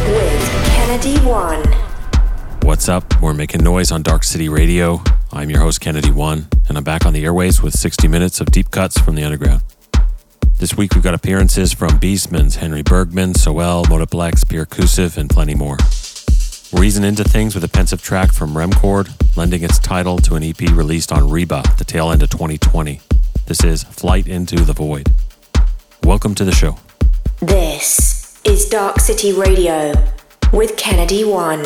with Kennedy One. What's up? We're making noise on Dark City Radio. I'm your host, Kennedy One, and I'm back on the airways with 60 minutes of deep cuts from the underground. This week we've got appearances from Biesmans, Henri Bergmann, Soel, Modeplex, Peer Kusiv, and plenty more. We're easing into things with a pensive track from Remcord, lending its title to an EP released on Reba the tail end of 2020. This is Flight into the Void. Welcome to the show. This is Dark City Radio with Kennedy One.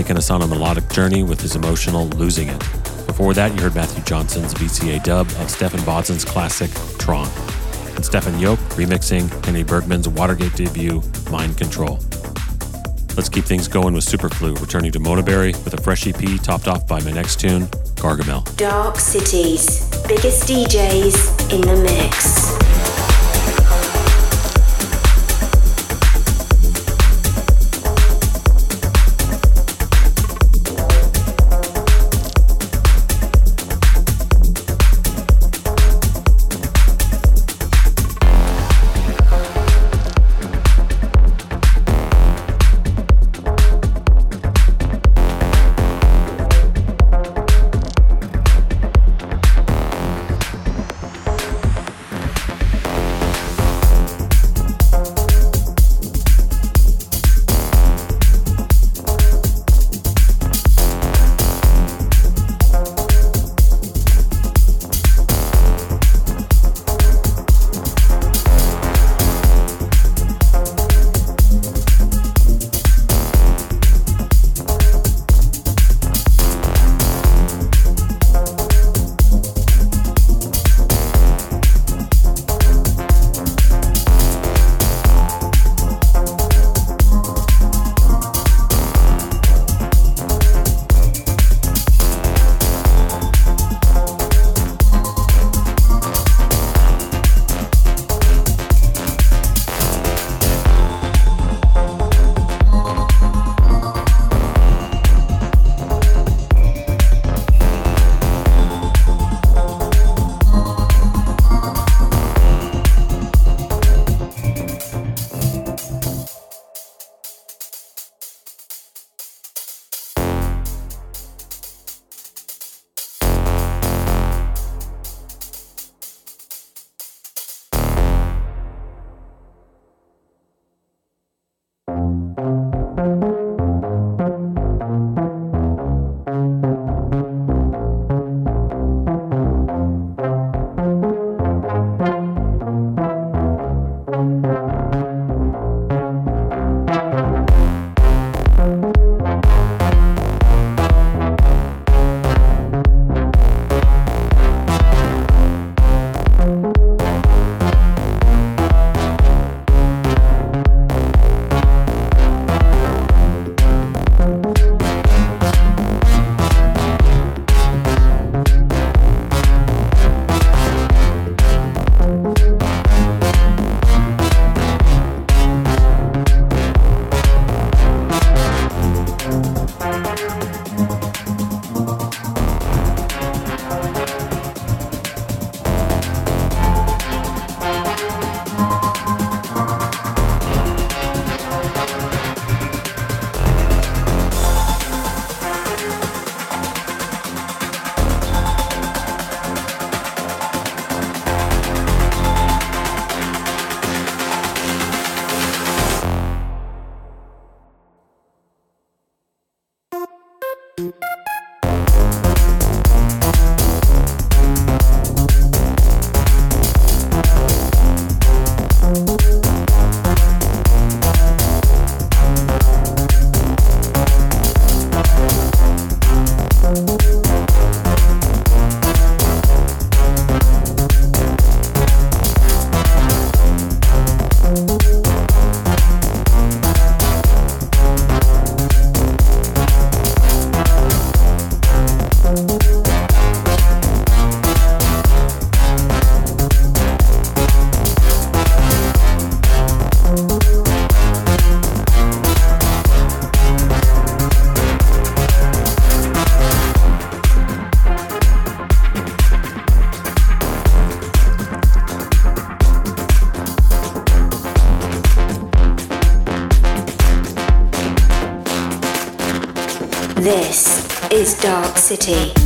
Taking us on a melodic journey with his emotional Losing It. Before that, you heard Mathew Jonson's VCA dub of Stephan Bodzin's classic Tron, and Stephan Jolk remixing Henri Bergmann's Watergate debut Mind Control. Let's keep things going with Super Flu, returning to Monaberry with a fresh EP topped off by my next tune, Gargamel. Dark Cities, biggest DJs in the mix. City.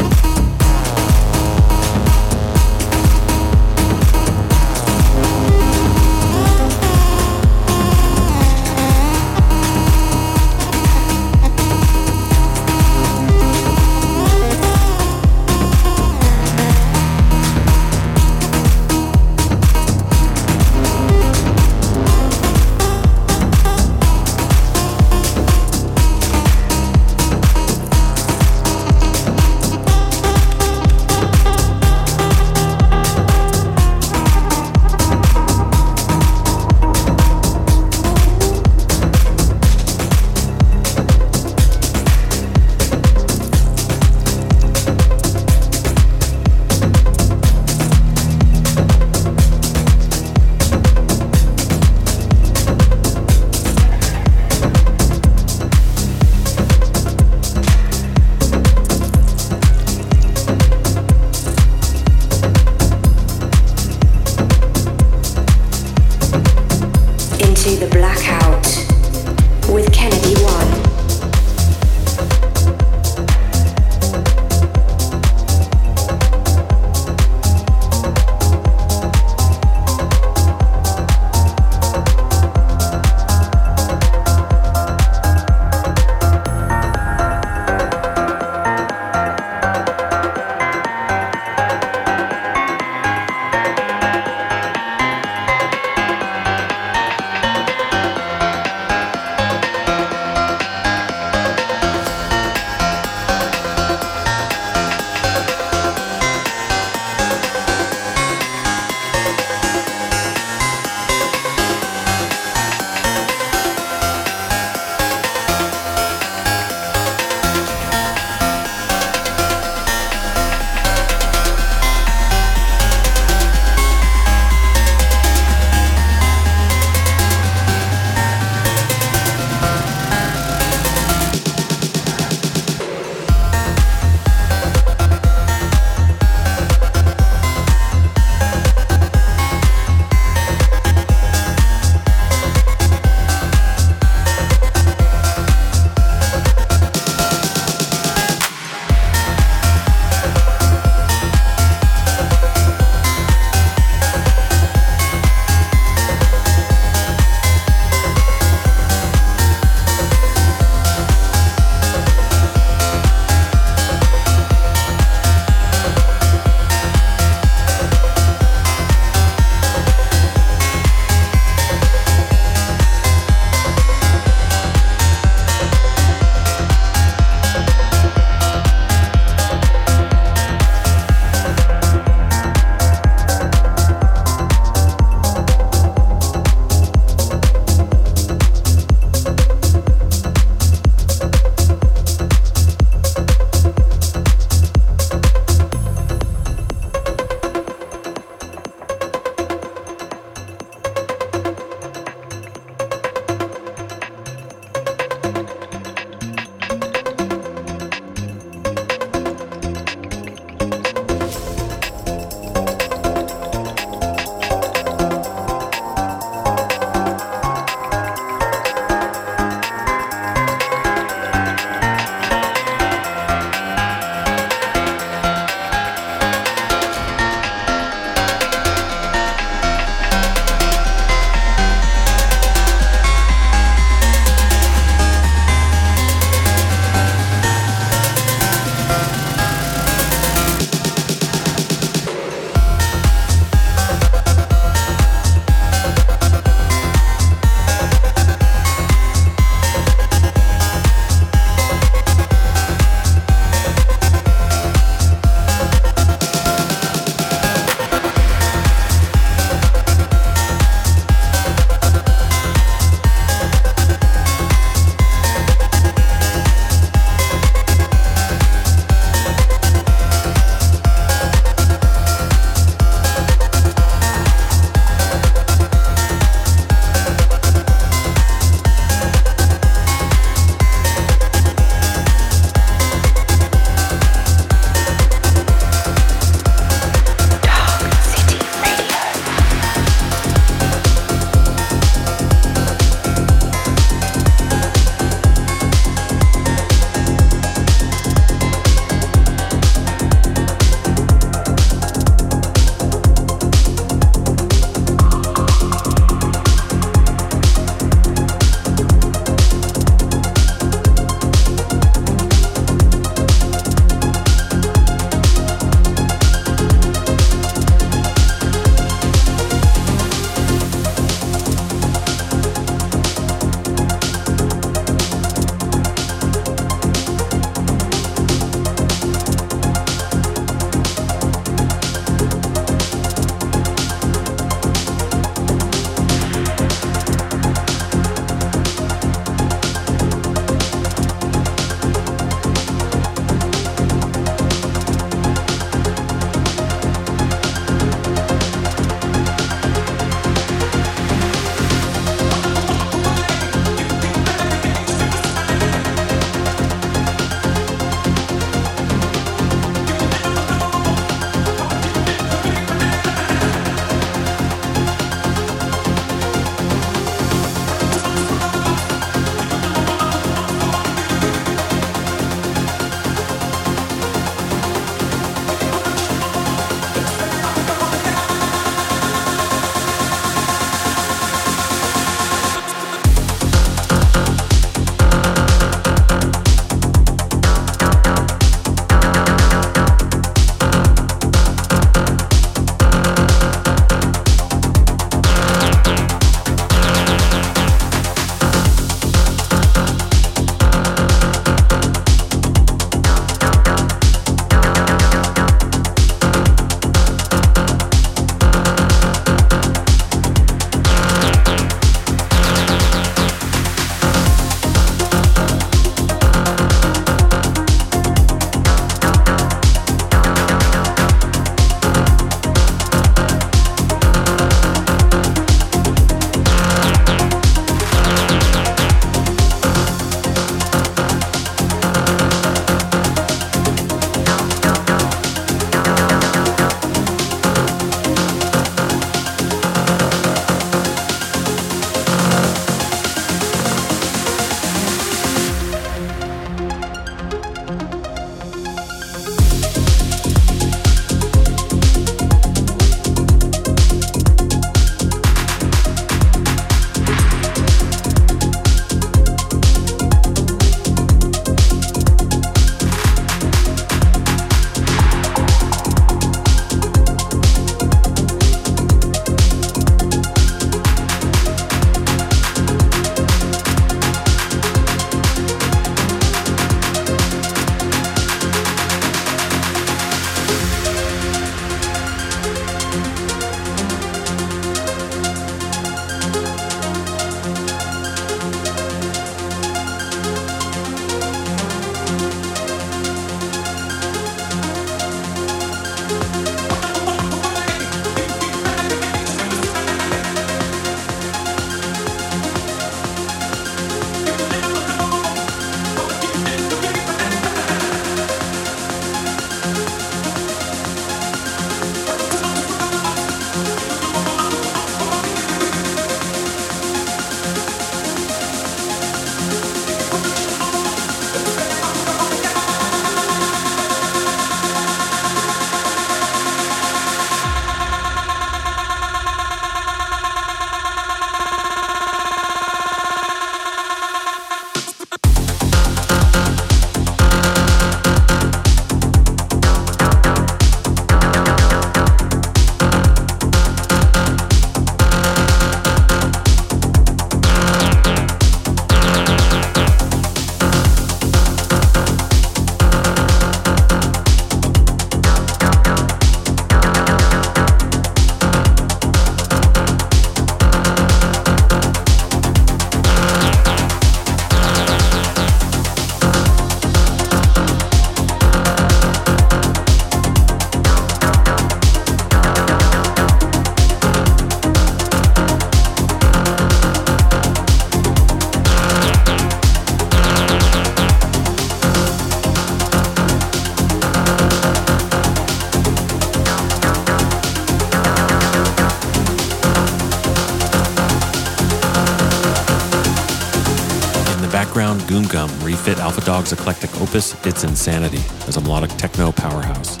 Background, Goom Gum refit ALPHADOG's eclectic opus, It's Insanity, as a melodic techno powerhouse.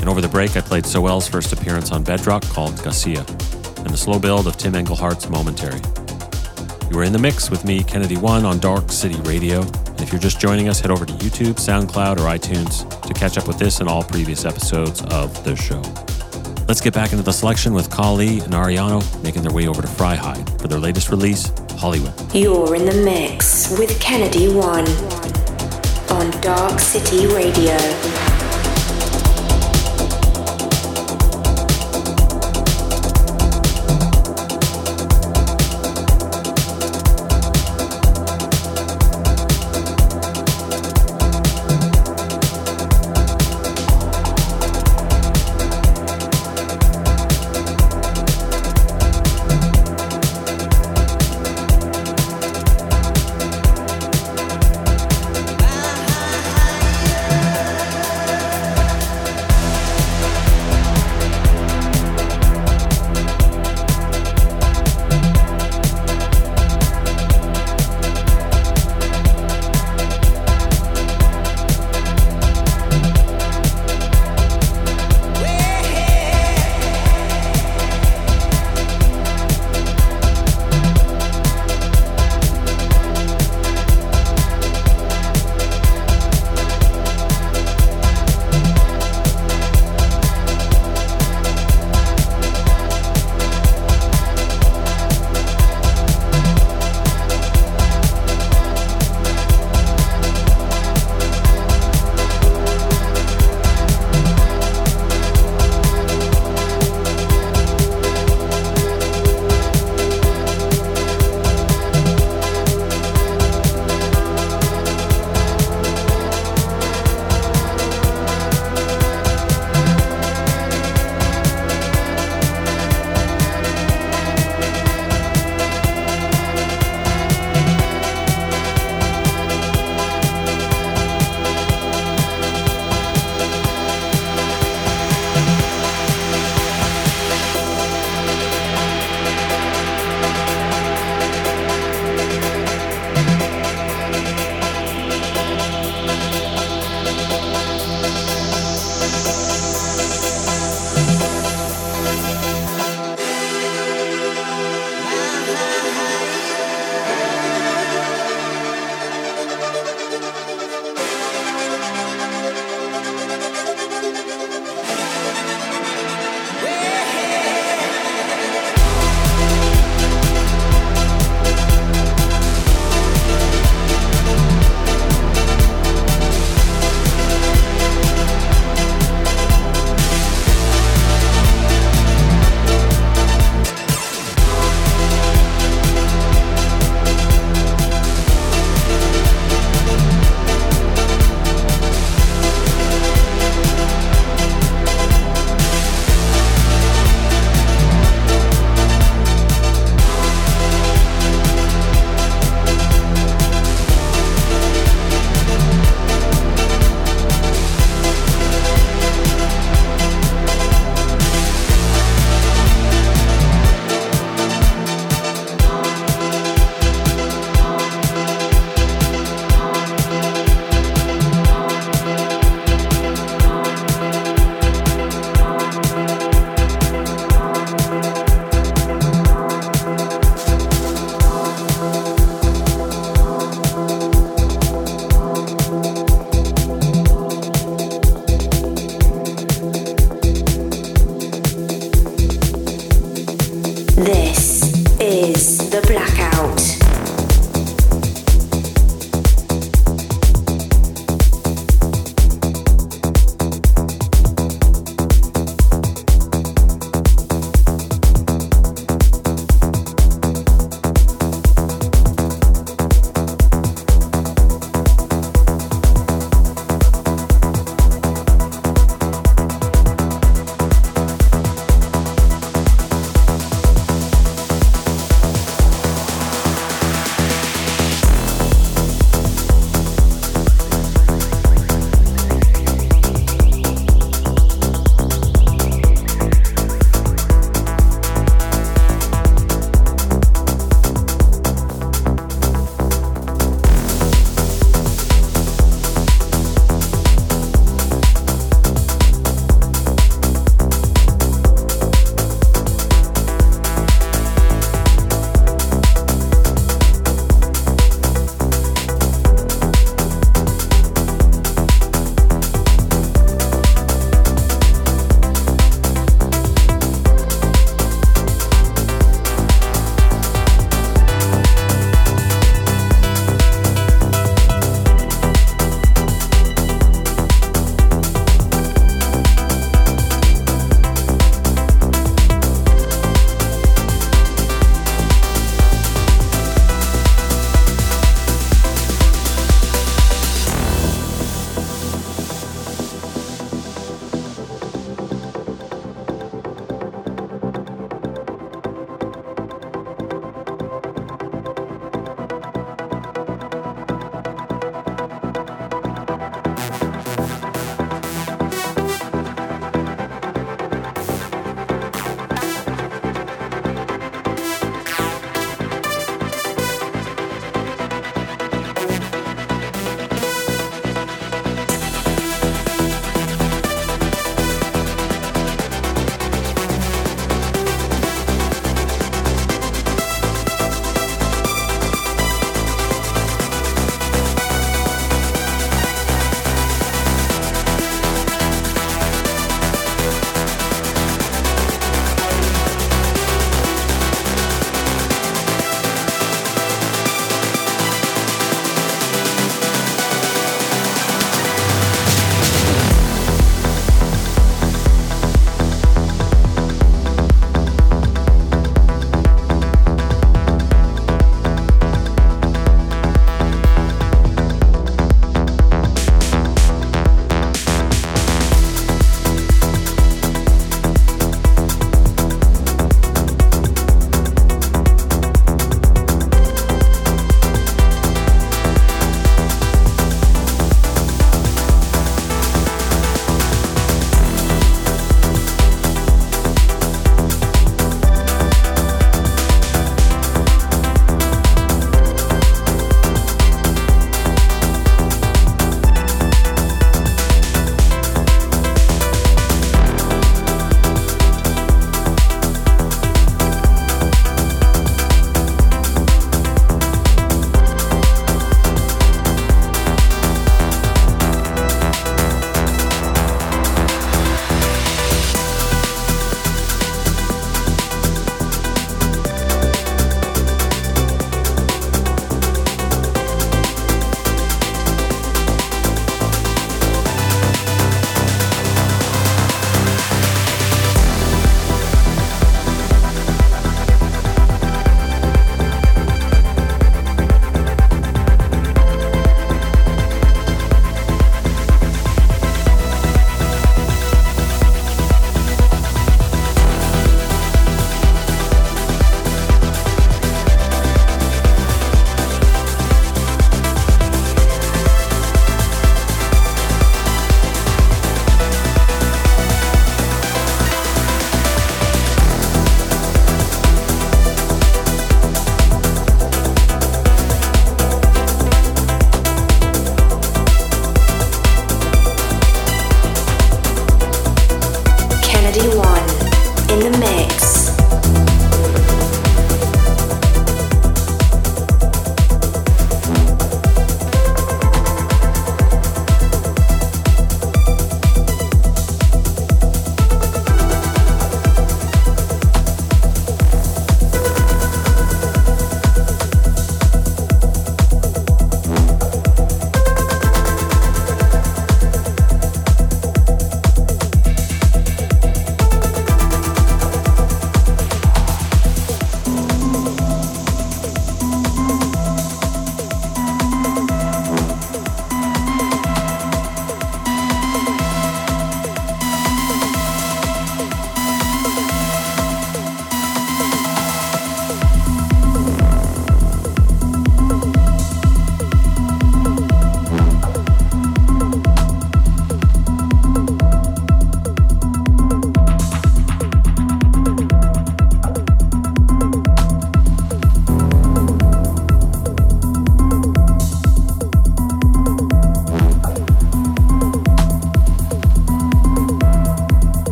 And over the break, I played Soel's first appearance on Bedrock called Ghasia, and the slow build of Tim Engelhardt's Momentary. You are in the mix with me, Kennedy One, on Dark City Radio. And if you're just joining us, head over to YouTube, SoundCloud, or iTunes to catch up with this and all previous episodes of the show. Let's get back into the selection with Colle and ariaano making their way over to Fryhide for their latest release, Hollywood. You're in the mix with Kennedy One on Dark City Radio.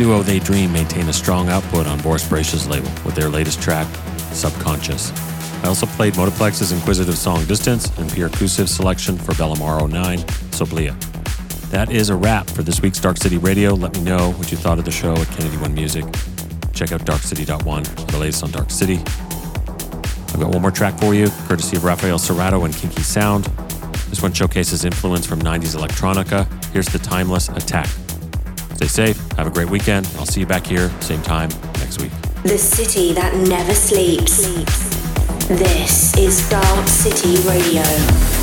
Duo Theydream maintain a strong output on Boris Brejcha's label with their latest track, Subconscious. I also played Modeplex's inquisitive song Distance and Peer Kusiv's selection for Bellamaro 9, Soblia. That is a wrap for this week's Dark City Radio. Let me know what you thought of the show at Kennedy One Music. Check out darkcity.one for the latest on Dark City. I've got one more track for you, courtesy of Rafael Cerato and Kinky Sound. This one showcases influence from 90s electronica. Here's the timeless attack. Stay safe. Have a great weekend. I'll see you back here, same time next week. The city that never sleeps. This is Dark City Radio.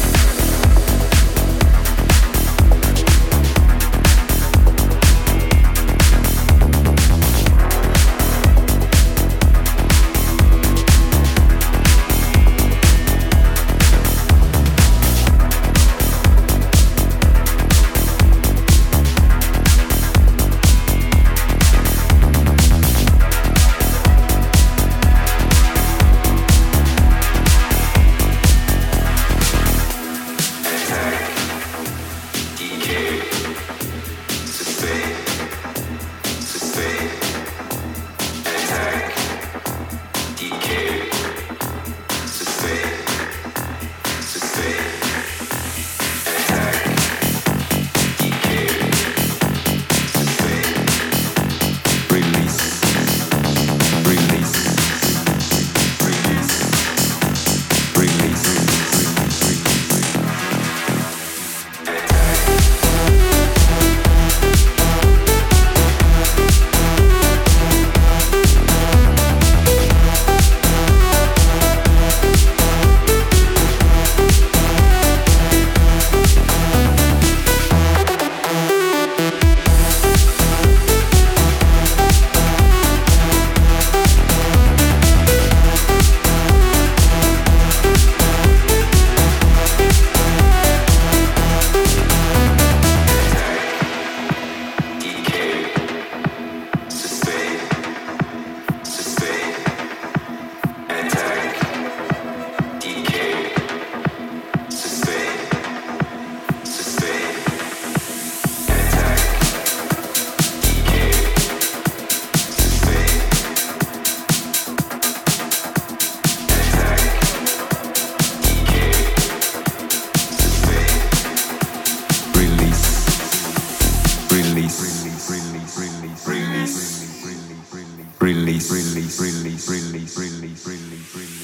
release, release, release, release, release, release, release.